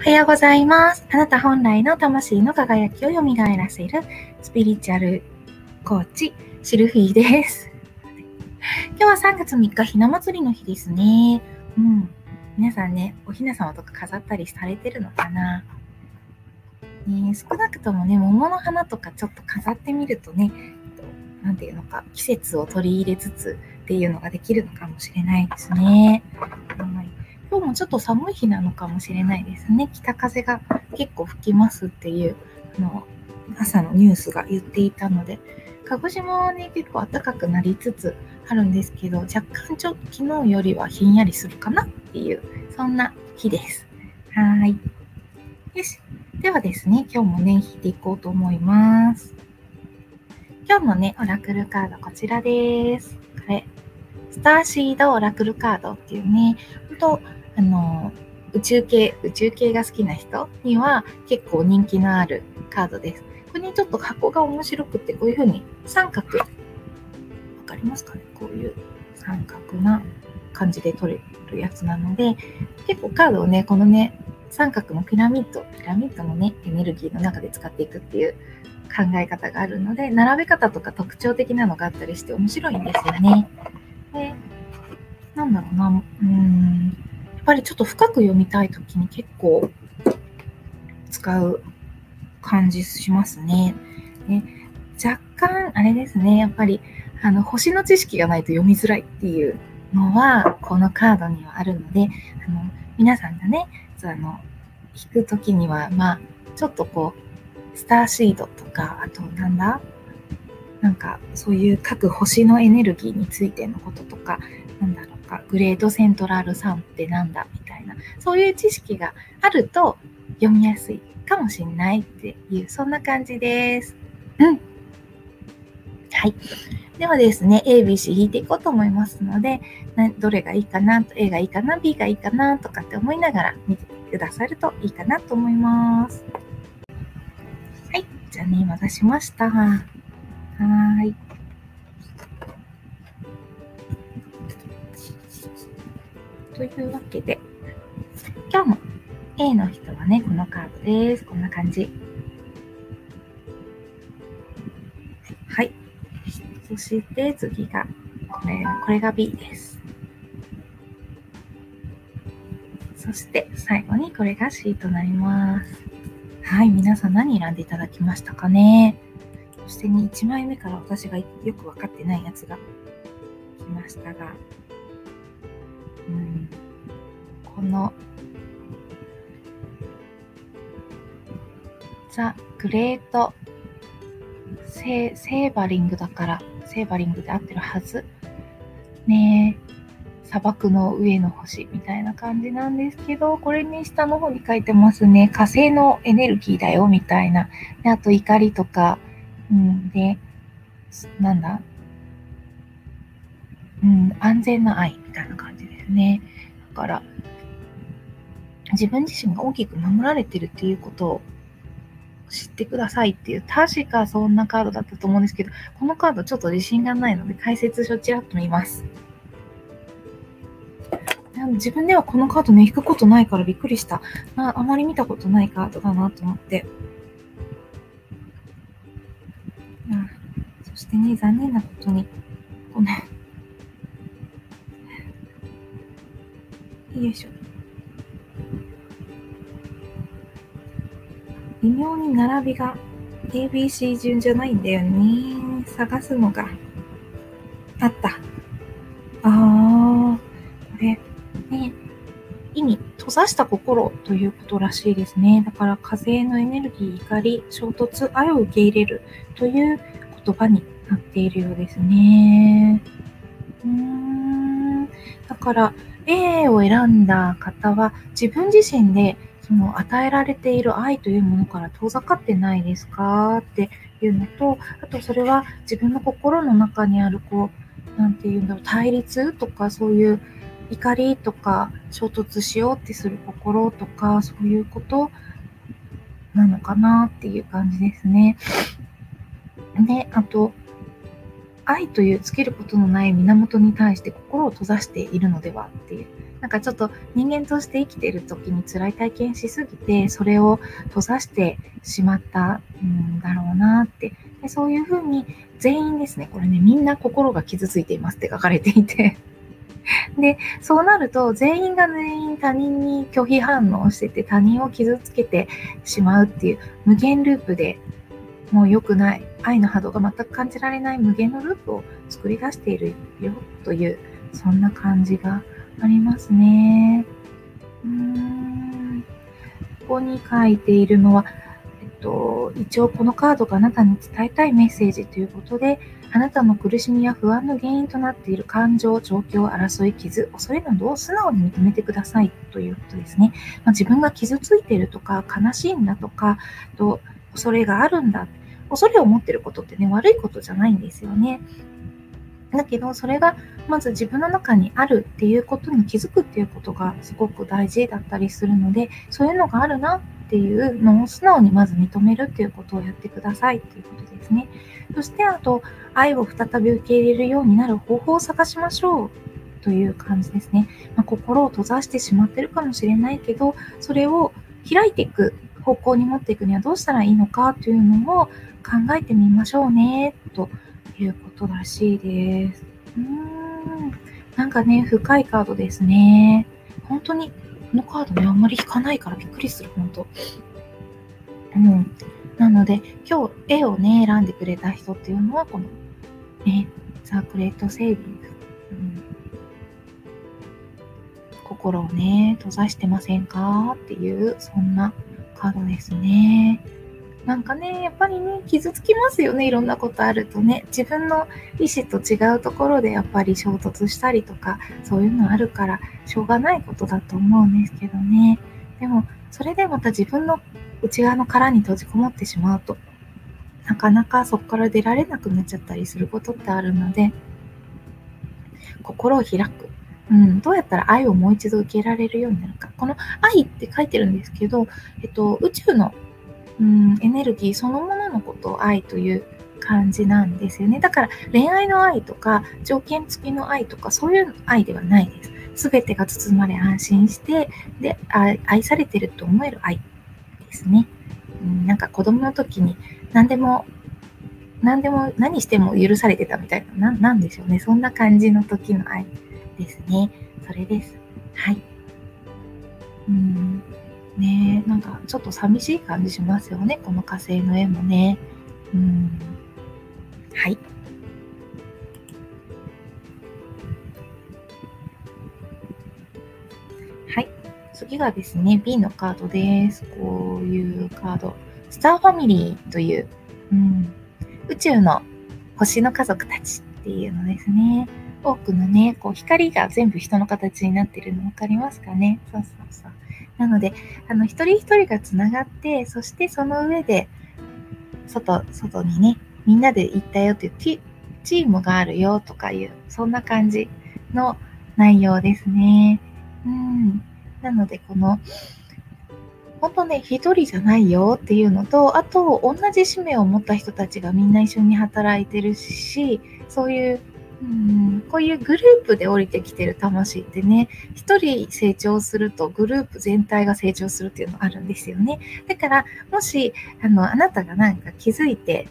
おはようございます。あなた本来の魂の輝きを蘇らせるスピリチュアルコーチ、シルフィーです。今日は3月3日、ひな祭りの日ですね。うん。皆さんね、おひな様とか飾ったりされてるのかな？ね少なくともね、桃の花とかちょっと飾ってみるとね、なんていうのか、季節を取り入れつつっていうのができるのかもしれないですね。はい日もちょっと寒い日なのかもしれないですね。北風が結構吹きますっていうあの朝のニュースが言っていたので、鹿児島はね、結構暖かくなりつつあるんですけど、若干ちょっと昨日よりはひんやりするかなっていう、そんな日です。はーい。よし。ではですね、今日もね、引いていこうと思います。今日のね、オラクルカードこちらです。これ、スターシードオラクルカードっていうね、本当あの、宇宙系、宇宙系が好きな人には結構人気のあるカードです。これね、ちょっと箱が面白くて、こういう風に三角、わかりますかね？こういう三角な感じで取れるやつなので、結構カードをね、このね、三角のピラミッド、ピラミッドのね、エネルギーの中で使っていくっていう考え方があるので、並べ方とか特徴的なのがあったりして面白いんですよね。で、なんだろうな、うーん、ぱりちょっと深く読みたいときに結構使う感じしますね。で若干、あれですね、やっぱりあの星の知識がないと読みづらいっていうのは、このカードにはあるので、あの皆さんがね、そうあの引くときには、まあ、ちょっとこう、スターシードとか、あとなんだなんかそういう各星のエネルギーについてのこととか、なんだろうか、グレードセントラルサンってなんだみたいな、そういう知識があると読みやすいかもしれないっていう、そんな感じです。うん。はい。ではですね、A、B、C 引いていこうと思いますので、どれがいいかなと、A がいいかな、B がいいかなとかって思いながら見てくださるといいかなと思います。はい。じゃあね、今出しました。はーい。というわけで、今日も A の人はね、このカードです。こんな感じ。はい。そして次が、これ、これが B です。そして最後にこれが C となります。はい。皆さん何選んでいただきましたかね？そしてね、1枚目から私がよく分かってないやつが来ましたが、このザ・グレートセーバリングだから、セーバリングで合ってるはず。ねえ、砂漠の上の星みたいな感じなんですけど、これに下の方に書いてますね。火星のエネルギーだよみたいな。であと怒りとか、うん、で、なんだ？うん、安全な愛みたいな感じ。ですね。だから、自分自身が大きく守られてるっていうことを知ってくださいっていう、確かそんなカードだったと思うんですけど、このカードちょっと自信がないので解説書ちらっと見ます。自分ではこのカードね、引くことないからびっくりした。ああまり見たことないカードだなと思って。うんそしてね、残念なことに、この、よいしょ。微妙に並びが ABC 順じゃないんだよね。探すのが。あった。あー、これ、ね、意味、閉ざした心ということらしいですね。だから、風のエネルギー、怒り、衝突、愛を受け入れるという言葉になっているようですね。うーん。だから、A を選んだ方は、自分自身でその与えられている愛というものから遠ざかってないですかっていうのと、あとそれは自分の心の中にある、こう、なんていうんだろう、対立とかそういう怒りとか衝突しようってする心とか、そういうことなのかなっていう感じですね。で、あと、愛という尽きることのない源に対して心を閉ざしているのではっていう。なんかちょっと人間として生きている時に辛い体験しすぎて、それを閉ざしてしまったんだろうなって。でそういうふうに全員ですね、これね、みんな心が傷ついていますって書かれていて で、そうなると全員が全員他人に拒否反応してて他人を傷つけてしまうっていう無限ループでもう良くない愛の波動が全く感じられない無限のループを作り出しているよというそんな感じがありますね。うーんここに書いているのは、えっと、一応このカードがあなたに伝えたいメッセージということで、あなたの苦しみや不安の原因となっている感情、状況、争い、傷、恐れなどを素直に認めてくださいということですね。まあ、自分が傷ついているとか、悲しいんだとか、と恐れがあるんだ。恐れを持ってることってね、悪いことじゃないんですよね。だけど、それがまず自分の中にあるっていうことに気づくっていうことがすごく大事だったりするので、そういうのがあるなっていうのを素直にまず認めるっていうことをやってくださいっていうことですね。そしてあと、愛を再び受け入れるようになる方法を探しましょうという感じですね。まあ、心を閉ざしてしまってるかもしれないけど、それを開いていく方向に持っていくにはどうしたらいいのかというのを考えてみましょうね、ということらしいです。うーん。なんかね、深いカードですね。本当に、このカードね、あんまり引かないからびっくりする、本当。うん。なので、今日絵をね、選んでくれた人っていうのは、この、ね、サークレットセービング。うん、心をね、閉ざしてませんか？っていう、そんなカードですね。なんかね、やっぱりね、傷つきますよね。いろんなことあるとね。自分の意思と違うところでやっぱり衝突したりとか、そういうのあるから、しょうがないことだと思うんですけどね。でも、それでまた自分の内側の殻に閉じこもってしまうと、なかなかそこから出られなくなっちゃったりすることってあるので、心を開く。うん、どうやったら愛をもう一度受けられるようになるか。この愛って書いてるんですけど、えっと、宇宙の、うん、エネルギーそのもののことを愛という感じなんですよね。だから恋愛の愛とか条件付きの愛とかそういう愛ではないです。すべてが包まれ安心して、で、愛されてると思える愛ですね。うん、なんか子供の時に何でも、何でも、何しても許されてたみたいな、ななんでしょうね。そんな感じの時の愛ですね。それです。はい。うん。ねなんかちょっと寂しい感じしますよね。この火星の絵もね。うん。はい。はい。次がですね、B のカードです。こういうカード。スターファミリーという、うん、宇宙の星の家族たちっていうのですね。多くのね、こう光が全部人の形になってるの分かりますかね？そうそうそう。なので、あの、一人一人がつながって、そしてその上で、外、外にね、みんなで行ったよっていうチチームがあるよとかいう、そんな感じの内容ですね。うん。なので、この、本当ね、一人じゃないよっていうのと、あと、同じ使命を持った人たちがみんな一緒に働いてるし、そういううんこういうグループで降りてきてる魂ってね、一人成長するとグループ全体が成長するっていうのあるんですよね。だから、もし、あの、あなたがなんか気づいて、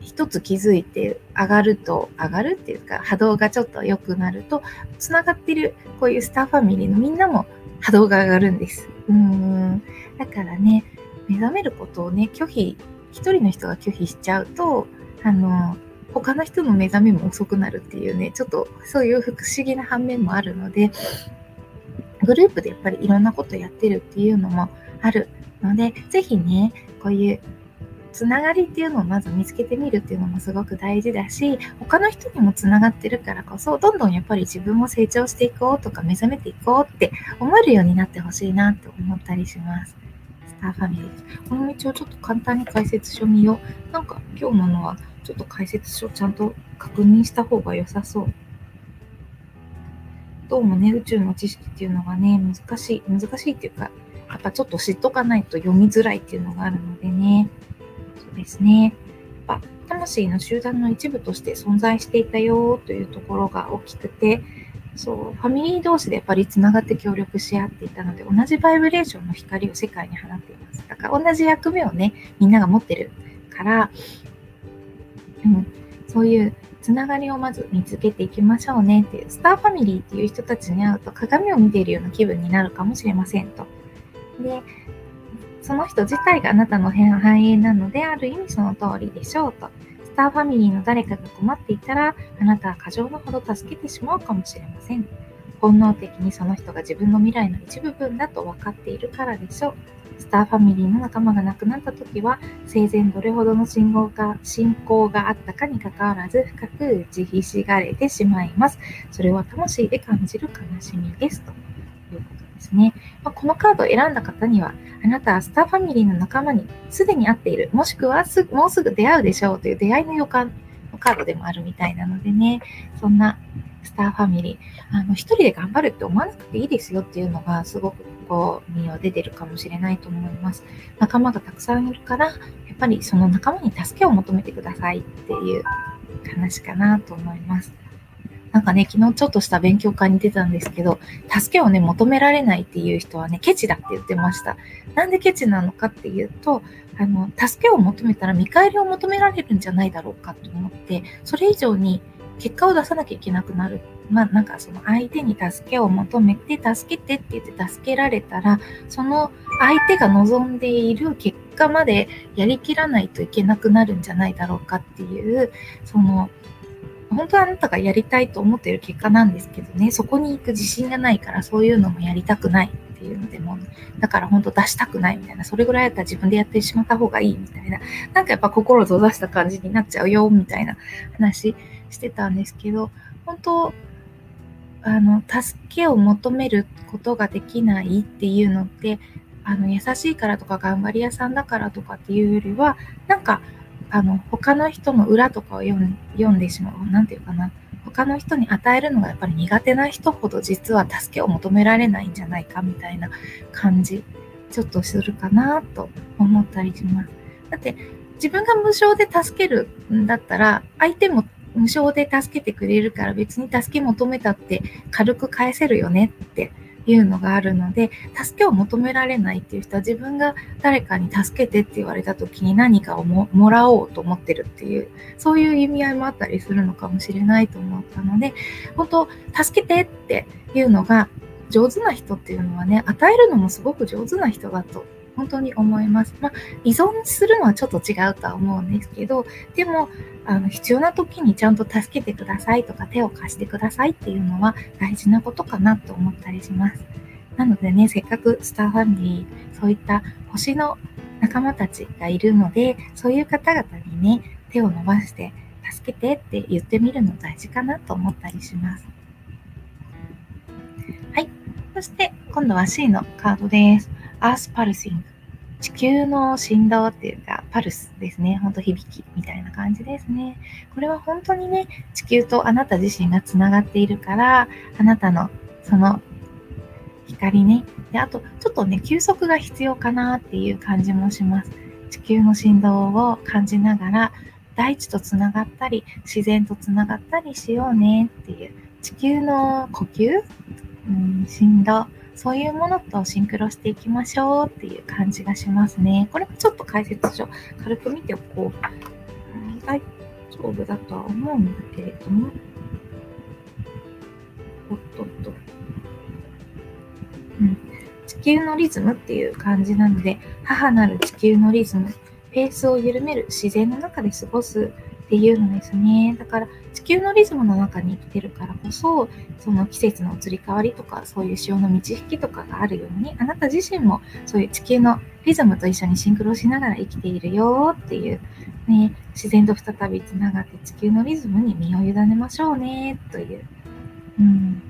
一つ気づいて上がると、上がるっていうか波動がちょっと良くなると、つながってるこういうスターファミリーのみんなも波動が上がるんです。うん。だからね、目覚めることをね、拒否、一人の人が拒否しちゃうと、あの、他の人の目覚めも遅くなるっていうね、ちょっとそういう不思議な反面もあるので、グループでやっぱりいろんなことやってるっていうのもあるので、ぜひね、こういうつながりっていうのをまず見つけてみるっていうのもすごく大事だし、他の人にもつながってるからこそ、どんどんやっぱり自分も成長していこうとか目覚めていこうって思えるようになってほしいなって思ったりします。スターファミリー。この道をちょっと簡単に解説書見よう。なんか今日ののはちょっと解説書ちゃんと確認した方が良さそう。どうもね、宇宙の知識っていうのがね、難しい、難しいっていうか、やっぱちょっと知っとかないと読みづらいっていうのがあるのでね。そうですね。やっぱ魂の集団の一部として存在していたよというところが大きくて、そうファミリー同士でやっぱりつながって協力し合っていたので同じバイブレーションの光を世界に放っていますだから同じ役目をねみんなが持ってるから、うん、そういうつながりをまず見つけていきましょうねっていうスターファミリーっていう人たちに会うと鏡を見ているような気分になるかもしれませんと。でその人自体があなたの繁栄なのである意味その通りでしょうと。スターファミリーの誰かが困っていたら、あなたは過剰なほど助けてしまうかもしれません。本能的にその人が自分の未来の一部分だと分かっているからでしょう。スターファミリーの仲間が亡くなった時は、生前どれほどの信号が信仰があったかにかかわらず、深く打ちひしがれてしまいます。それは魂で感じる悲しみです。ということですね。まあ、このカードを選んだ方には、あなたはスターファミリーの仲間にすでに会っている、もしくはすもうすぐ出会うでしょうという出会いの予感のカードでもあるみたいなのでね、そんなスターファミリー、あの一人で頑張るって思わなくていいですよっていうのがすごくこう、には出てるかもしれないと思います。仲間がたくさんいるから、やっぱりその仲間に助けを求めてくださいっていう話かなと思います。なんかね、昨日ちょっとした勉強会に出たんですけど、助けをね、求められないっていう人はね、ケチだって言ってました。なんでケチなのかっていうと、あの、助けを求めたら見返りを求められるんじゃないだろうかと思って、それ以上に結果を出さなきゃいけなくなる。まあ、なんかその相手に助けを求めて、助けてって言って助けられたら、その相手が望んでいる結果までやりきらないといけなくなるんじゃないだろうかっていう、その、本当はあなたがやりたいと思っている結果なんですけどね、そこに行く自信がないから、そういうのもやりたくないっていうのでも、だから本当出したくないみたいな、それぐらいだったら自分でやってしまった方がいいみたいな、なんかやっぱ心を閉ざした感じになっちゃうよ、みたいな話してたんですけど、本当、あの、助けを求めることができないっていうのって、あの、優しいからとか頑張り屋さんだからとかっていうよりは、なんか、あの、他の人の裏とかを読んでしまう。なんていうかな。他の人に与えるのがやっぱり苦手な人ほど実は助けを求められないんじゃないかみたいな感じ、ちょっとするかなと思ったりします。だって、自分が無償で助けるんだったら、相手も無償で助けてくれるから別に助け求めたって軽く返せるよねっていうのがあるので、助けを求められないっていう人は自分が誰かに助けてって言われた時に何かをももらおうと思ってるっていう、そういう意味合いもあったりするのかもしれないと思ったので、本当、助けてっていうのが上手な人っていうのはね、与えるのもすごく上手な人だと本当に思います。まあ、依存するのはちょっと違うとは思うんですけど、でも、あの、必要な時にちゃんと助けてくださいとか手を貸してくださいっていうのは大事なことかなと思ったりします。なのでね、せっかくスターファミリー、そういった星の仲間たちがいるので、そういう方々にね、手を伸ばして助けてって言ってみるの大事かなと思ったりします。はい。そして、今度は C のカードです。アースパルシング。地球の振動っていうか、パルスですね。ほんと響きみたいな感じですね。これは本当にね、地球とあなた自身がつながっているから、あなたのその光ね。で、あと、ちょっとね、休息が必要かなっていう感じもします。地球の振動を感じながら、大地とつながったり、自然とつながったりしようねっていう、地球の呼吸、うん、振動、そういうものとシンクロしていきましょうっていう感じがしますね。これもちょっと解説書軽く見ておこう。大丈夫だとは思うんだけれども。おっとっと。うん。地球のリズムっていう感じなので、母なる地球のリズム、ペースを緩める自然の中で過ごすっていうのですね。だから球のリズムの中に生きてるからこそ、その季節の移り変わりとか、そういう潮の満ち引きとかがあるように、あなた自身もそういう地球のリズムと一緒にシンクロしながら生きているよっていう、ね、自然と再びつながって地球のリズムに身を委ねましょうねという、うん、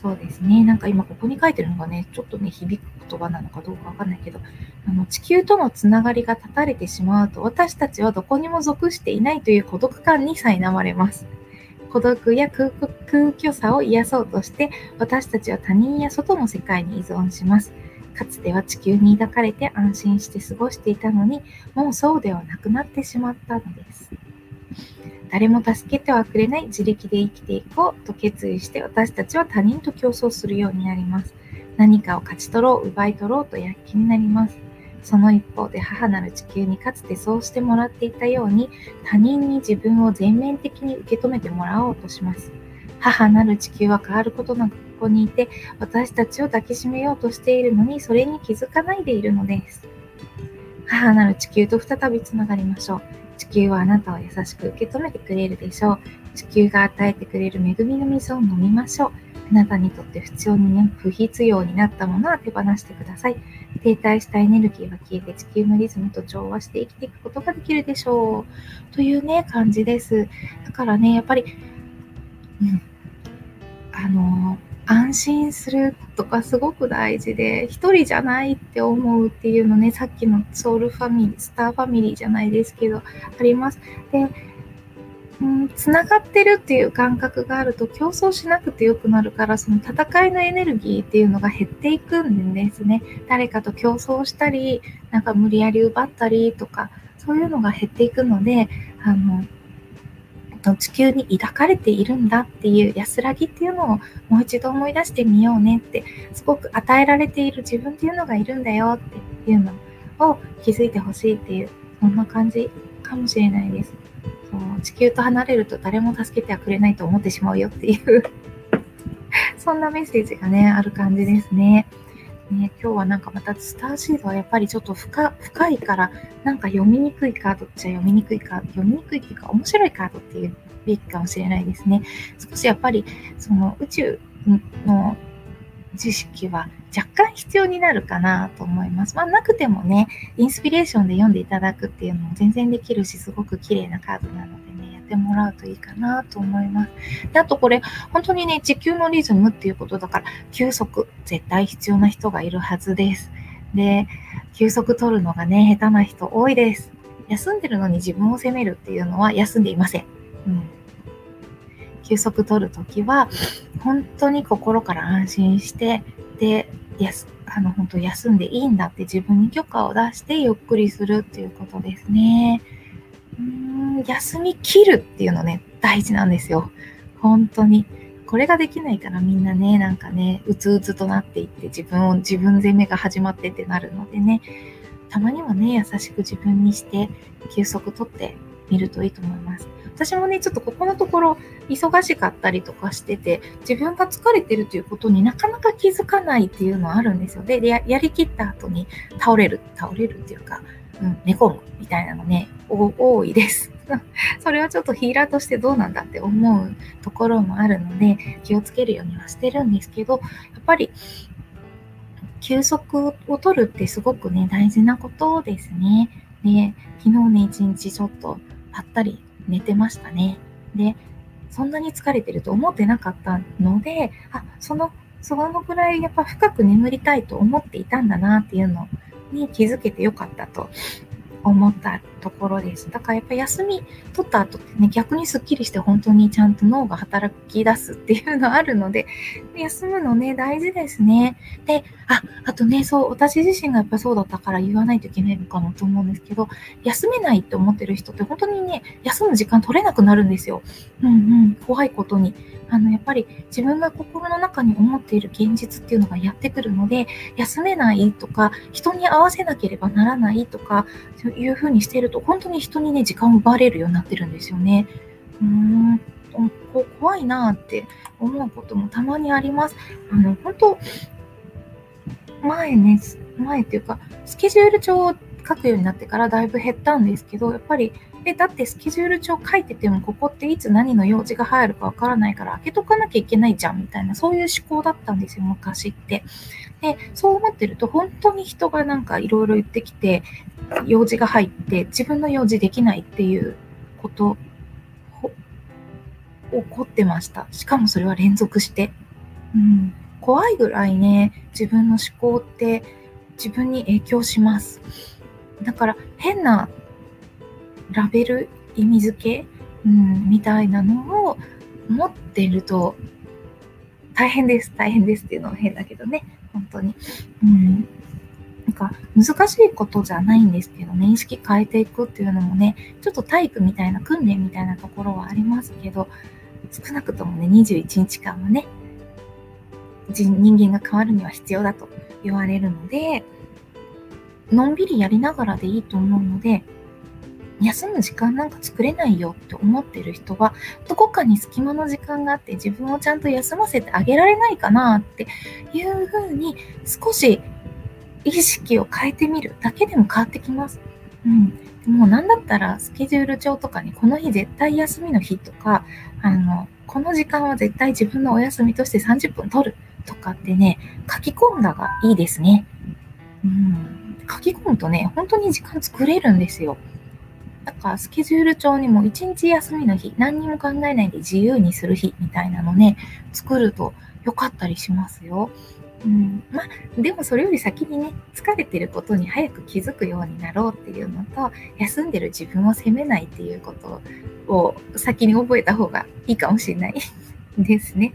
そうですね。なんか今ここに書いてるのがね、ちょっとね、響く言葉なのかどうかわかんないけど、あの、地球とのつながりが断たれてしまうと、私たちはどこにも属していないという孤独感に苛まれます。孤独や空空虚さを癒そうとして、私たちは他人や外の世界に依存します。かつては地球に抱かれて安心して過ごしていたのに、もうそうではなくなってしまったのです。誰も助けてはくれない自力で生きていこうと決意して私たちは他人と競争するようになります。何かを勝ち取ろう、奪い取ろうと躍起になります。その一方で母なる地球にかつてそうしてもらっていたように他人に自分を全面的に受け止めてもらおうとします。母なる地球は変わることなくここにいて私たちを抱きしめようとしているのにそれに気づかないでいるのです。母なる地球と再びつながりましょう。地球はあなたを優しく受け止めてくれるでしょう。地球が与えてくれる恵みの水を飲みましょう。あなたにとって必要に、ね、不必要になったものは手放してください。停滞したエネルギーは消えて地球のリズムと調和して生きていくことができるでしょう。というね、感じです。だからね、やっぱり、うん、あの安心するとかすごく大事で、一人じゃないって思うっていうのね、さっきのソウルファミリー、スターファミリーじゃないですけど、あります。で、うん、つながってるっていう感覚があると競争しなくてよくなるからその戦いのエネルギーっていうのが減っていくんですね誰かと競争したりなんか無理やり奪ったりとかそういうのが減っていくのであのの地球に抱かれているんだっていう安らぎっていうのをもう一度思い出してみようねってすごく与えられている自分っていうのがいるんだよっていうのを気づいてほしいっていうそんな感じかもしれないです。そう地球と離れると誰も助けてはくれないと思ってしまうよっていうそんなメッセージがねある感じですね。ね、今日はなんかまたスターシードはやっぱりちょっと深深いからなんか読みにくいカードっちゃ読みにくいカード読みにくいっていうか面白いカードっていうべきかもしれないですね少しやっぱりその宇宙の知識は若干必要になるかなと思います。まあ、なくてもね、インスピレーションで読んでいただくっていうのも全然できるし、すごく綺麗なカードなので、ってもらうといいかなと思います。であとこれ、本当にね、地球のリズムっていうことだから、休息、絶対必要な人がいるはずです。で、休息取るのがね、下手な人多いです。休んでるのに自分を責めるっていうのは休んでいません。うん。休息取るときは、本当に心から安心して、で、やすあの本当休んでいいんだって自分に許可を出してゆっくりするっていうことですね。うん休み切るっていうのね、大事なんですよ。本当に。これができないからみんなね、なんかね、うつうつとなっていって自分を、自分責めが始まってってなるのでね、たまにはね、優しく自分にして休息取ってみるといいと思います。私もね、ちょっとここのところ忙しかったりとかしてて、自分が疲れてるということになかなか気づかないっていうのはあるんですよ。で、やりきった後に倒れる、倒れるっていうか、うん、寝込むみたいなのね、多いです。それはちょっとヒーラーとしてどうなんだって思うところもあるので、気をつけるようにはしてるんですけど、やっぱり、休息を取るってすごくね、大事なことですね。で、昨日ね、一日ちょっとぱったり寝てましたね。で、そんなに疲れてると思ってなかったので、あ、その、そのぐらいやっぱ深く眠りたいと思っていたんだなっていうのをに気づけてよかったと思ったところです。だからやっぱ休み取った後ってね、逆にすっきりして本当にちゃんと脳が働き出すっていうのあるので、休むのね、大事ですね。で、あ、あとね、そう、私自身がやっぱそうだったから言わないといけないのかなと思うんですけど、休めないって思ってる人って本当にね、休む時間取れなくなるんですよ。うんうん、怖いことに。あの、やっぱり自分が心の中に思っている現実っていうのがやってくるので、休めないとか、人に合わせなければならないとか、そういうふうにしてると、本当に人にね、時間を奪われるようになってるんですよね。うーん、怖いなって思うこともたまにあります。あの、本当前ね、前っていうか、スケジュール帳を書くようになってからだいぶ減ったんですけど、やっぱりで、だってスケジュール帳書いてても、ここっていつ何の用事が入るかわからないから開けとかなきゃいけないじゃん、みたいな、そういう思考だったんですよ、昔って。で、そう思ってると、本当に人がなんかいろいろ言ってきて、用事が入って、自分の用事できないっていうこと、起こってました。しかもそれは連続して。うん、怖いぐらいね、自分の思考って自分に影響します。だから変なラベル意味付け、うん、みたいなのを持ってると大変です、大変ですっていうのは変だけどね、本当に。うん。なんか難しいことじゃないんですけどね、意識変えていくっていうのもね、ちょっと体育みたいな訓練みたいなところはありますけど、少なくともね、21日間はね、人間が変わるには必要だと言われるので、のんびりやりながらでいいと思うので、休む時間なんか作れないよって思ってる人は、どこかに隙間の時間があって自分をちゃんと休ませてあげられないかなっていうふうに少し意識を変えてみるだけでも変わってきます。うん。もうなんだったらスケジュール帳とかにこの日絶対休みの日とか、あの、この時間は絶対自分のお休みとして30分取るとかってね、書き込んだがいいですね。うん。書き込むとね、本当に時間作れるんですよ。だからスケジュール帳にも一日休みの日、何にも考えないで自由にする日みたいなのね、作ると良かったりしますよ。うん、まあ、でもそれより先にね、疲れてることに早く気づくようになろうっていうのと、休んでる自分を責めないっていうことを先に覚えた方がいいかもしれないですね。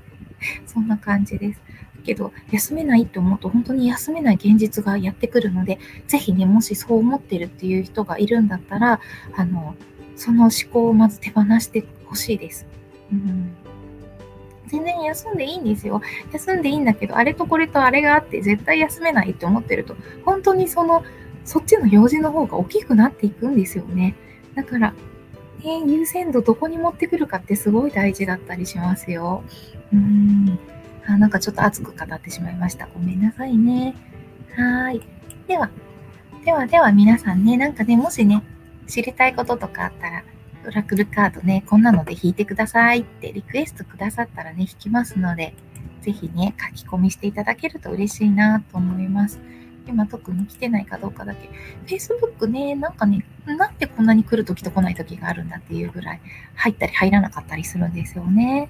そんな感じです。けど、休めないって思うと本当に休めない現実がやってくるので、ぜひね、もしそう思ってるっていう人がいるんだったら、あの、その思考をまず手放してほしいです。うん全然休んでいいんですよ。休んでいいんだけど、あれとこれとあれがあって絶対休めないって思ってると、本当にその、そっちの用事の方が大きくなっていくんですよね。だから、ね、優先度どこに持ってくるかってすごい大事だったりしますよ。うーん。あ、なんかちょっと熱く語ってしまいました。ごめんなさいね。はい。では、ではでは皆さんね、なんかね、もしね、知りたいこととかあったら、オラクルカードね、こんなので引いてくださいってリクエストくださったらね、引きますので、ぜひね、書き込みしていただけると嬉しいなと思います。今特に来てないかどうかだけ。Facebook ね、なんかね、なんでこんなに来るときと来ないときがあるんだっていうぐらい、入ったり入らなかったりするんですよね。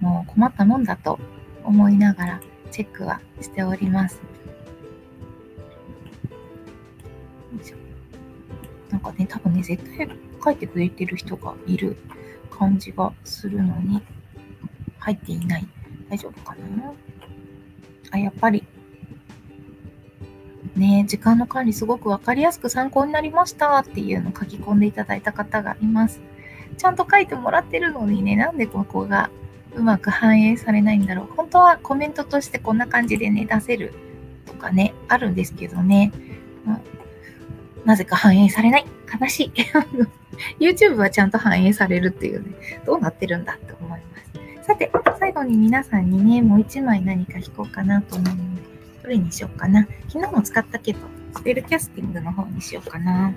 もう困ったもんだと思いながらチェックはしております。なんかね、多分ね、絶対書いてくれてる人がいる感じがするのに、入っていない。大丈夫かな？あ、やっぱり。ね時間の管理すごくわかりやすく参考になりましたっていうのを書き込んでいただいた方がいます。ちゃんと書いてもらってるのにね、なんでここがうまく反映されないんだろう。本当はコメントとしてこんな感じでね、出せるとかね、あるんですけどね。なぜか反映されない。悲しい。YouTube はちゃんと反映されるっていうね、どうなってるんだって思います。さて、最後に皆さんにね、もう一枚何か引こうかなと思うので、どれにしようかな。昨日も使ったけど、スペルキャスティングの方にしようかな。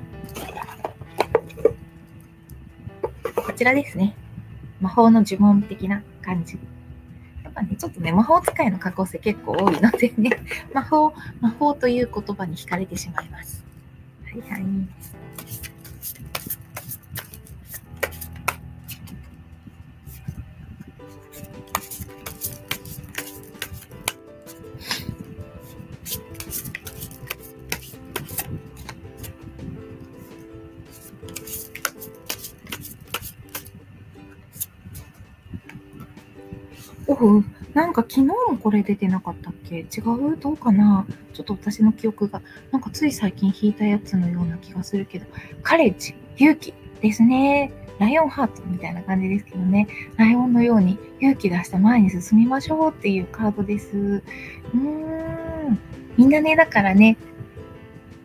こちらですね。魔法の呪文的な感じ。やっぱね、ちょっとね、魔法使いの加工性結構多いのでね、魔法、魔法という言葉に惹かれてしまいます。はいはい。なんか昨日もこれ出てなかったっけ？違う？どうかな？ちょっと私の記憶が、なんかつい最近弾いたやつのような気がするけど、カレッジ、勇気ですね。ライオンハートみたいな感じですけどね。ライオンのように勇気出して前に進みましょうっていうカードです。うーん。みんなね、だからね、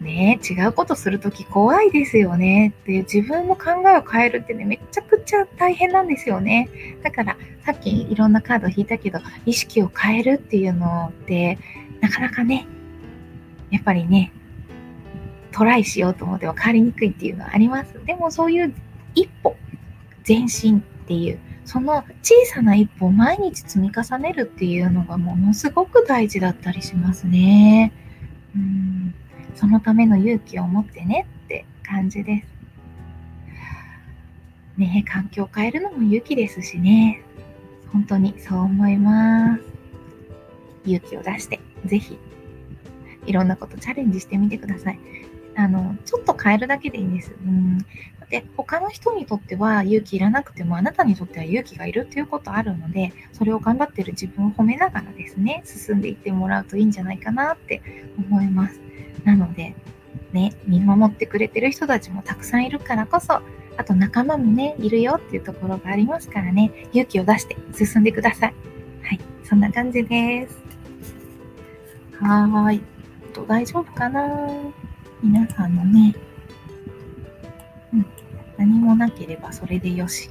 ね違うことするとき怖いですよねっていう自分の考えを変えるってね、めちゃくちゃ大変なんですよね。だから、さっきいろんなカード引いたけど、意識を変えるっていうのって、なかなかね、やっぱりね、トライしようと思っても変わりにくいっていうのはあります。でもそういう一歩、前進っていう、その小さな一歩を毎日積み重ねるっていうのがものすごく大事だったりしますね。うんそのための勇気を持ってねって感じです。ね環境を変えるのも勇気ですしね。本当にそう思います。勇気を出して、ぜひ、いろんなことチャレンジしてみてください。あの、ちょっと変えるだけでいいんです。うん。で、他の人にとっては勇気いらなくても、あなたにとっては勇気がいるっていうことあるので、それを頑張ってる自分を褒めながらですね、進んでいってもらうといいんじゃないかなって思います。なので、ね、見守ってくれてる人たちもたくさんいるからこそ、あと仲間もね、いるよっていうところがありますからね、勇気を出して進んでください。はい、そんな感じです。はーい。と大丈夫かな？皆さんのね、うん、何もなければそれでよし。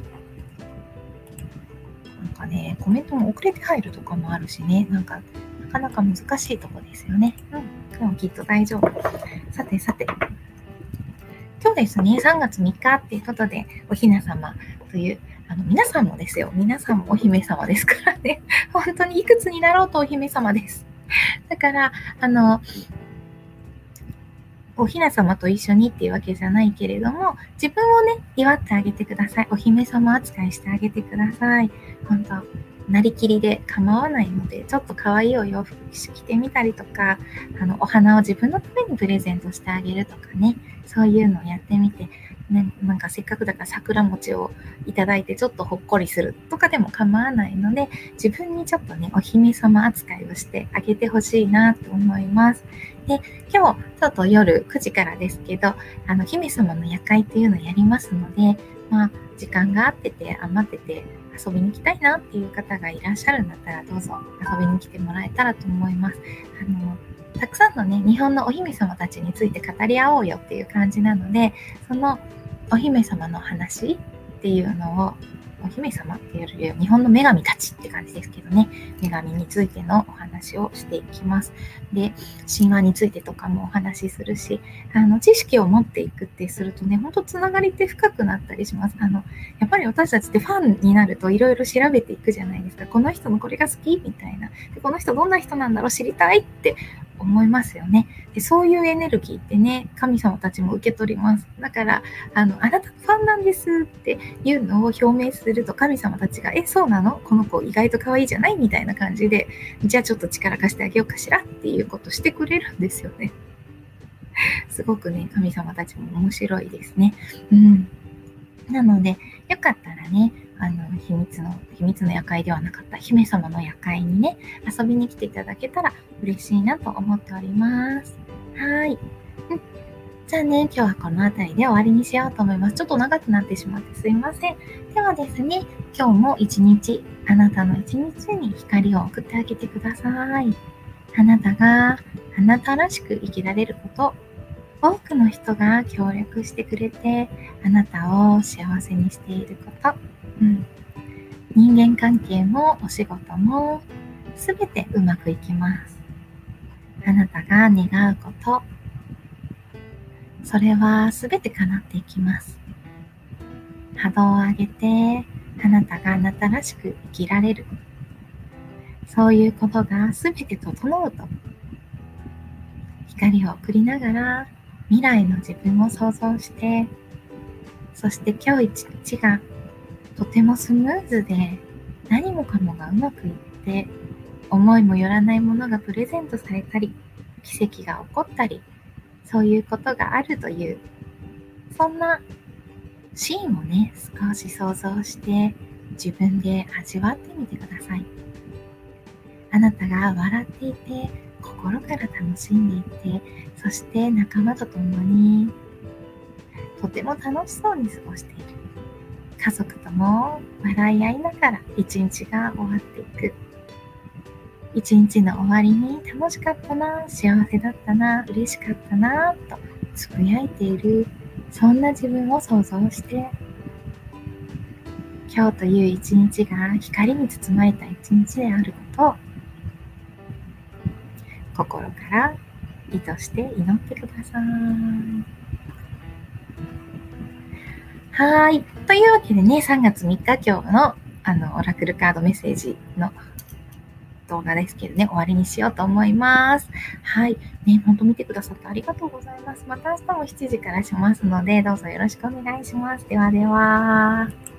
なんかね、コメントも遅れて入るとかもあるしね、なんか、なかなか難しいとこですよね。うん、でもきっと大丈夫。さてさて、今日ですね、3月3日っていうことで、おひな様という、あの皆さんもですよ、皆さんもお姫様ですからね、本当にいくつになろうとお姫様です。だから、あの、おひな様と一緒にっていうわけじゃないけれども、自分をね、祝ってあげてください。お姫様扱いしてあげてください。本当なりきりで構わないので、ちょっと可愛いお洋服着てみたりとか、あの、お花を自分のためにプレゼントしてあげるとかね、そういうのをやってみて、ね、なんかせっかくだから桜餅をいただいてちょっとほっこりするとかでも構わないので、自分にちょっとね、お姫様扱いをしてあげてほしいなと思います。で、今日、ちょっと夜9時からですけど、あの、姫様の夜会っていうのをやりますので、まあ、時間があってて、余ってて、遊びに行きたいなっていう方がいらっしゃるんだったら、どうぞ遊びに来てもらえたらと思います。あの、たくさんのね、日本のお姫様たちについて語り合おうよっていう感じなので、そのお姫様の話っていうのをお姫様っていうより日本の女神たちって感じですけどね、女神についてのお話をしていきます。で、神話についてとかもお話しするし、あの、知識を持っていくってするとね、ほんとつながりって深くなったりします。あの、やっぱり私たちってファンになるといろいろ調べていくじゃないですか。この人のこれが好きみたいな。でこの人どんな人なんだろう？知りたいって思いますよね。でそういうエネルギーってね、神様たちも受け取ります。だから、あの、あなたのファンなんですっていうのを表明すると神様たちが、え、そうなの？この子意外と可愛いじゃない？みたいな感じで、じゃあちょっと力貸してあげようかしら？っていうことしてくれるんですよね。すごくね、神様たちも面白いですね。うん。なので、よかったらね、あの、秘密の、秘密の夜会ではなかった姫様の夜会にね、遊びに来ていただけたら嬉しいなと思っております。はい。うん。じゃあね、今日はこの辺りで終わりにしようと思います。ちょっと長くなってしまってすいません。ではですね、今日も一日、あなたの一日に光を送ってあげてください。あなたがあなたらしく生きられること、多くの人が協力してくれて、あなたを幸せにしていること、うん、人間関係もお仕事もすべてうまくいきます。あなたが願うこと、それはすべて叶っていきます。波動を上げて、あなたがあなたらしく生きられる。そういうことがすべて整うと、光を送りながら未来の自分を想像して、そして今日一日がとてもスムーズで何もかもがうまくいって思いもよらないものがプレゼントされたり奇跡が起こったりそういうことがあるというそんなシーンをね少し想像して自分で味わってみてください。あなたが笑っていて心から楽しんでいてそして仲間と共にとても楽しそうに過ごしている。家族とも笑い合いながら一日が終わっていく。一日の終わりに楽しかったな、幸せだったな、嬉しかったな、とつぶやいている、そんな自分を想像して、今日という一日が光に包まれた一日であることを、心から意図して祈ってください。はい。というわけでね、3月3日今日のあの、オラクルカードメッセージの動画ですけどね、終わりにしようと思います。はい。ね、ほんと見てくださってありがとうございます。また明日も7時からしますので、どうぞよろしくお願いします。ではでは。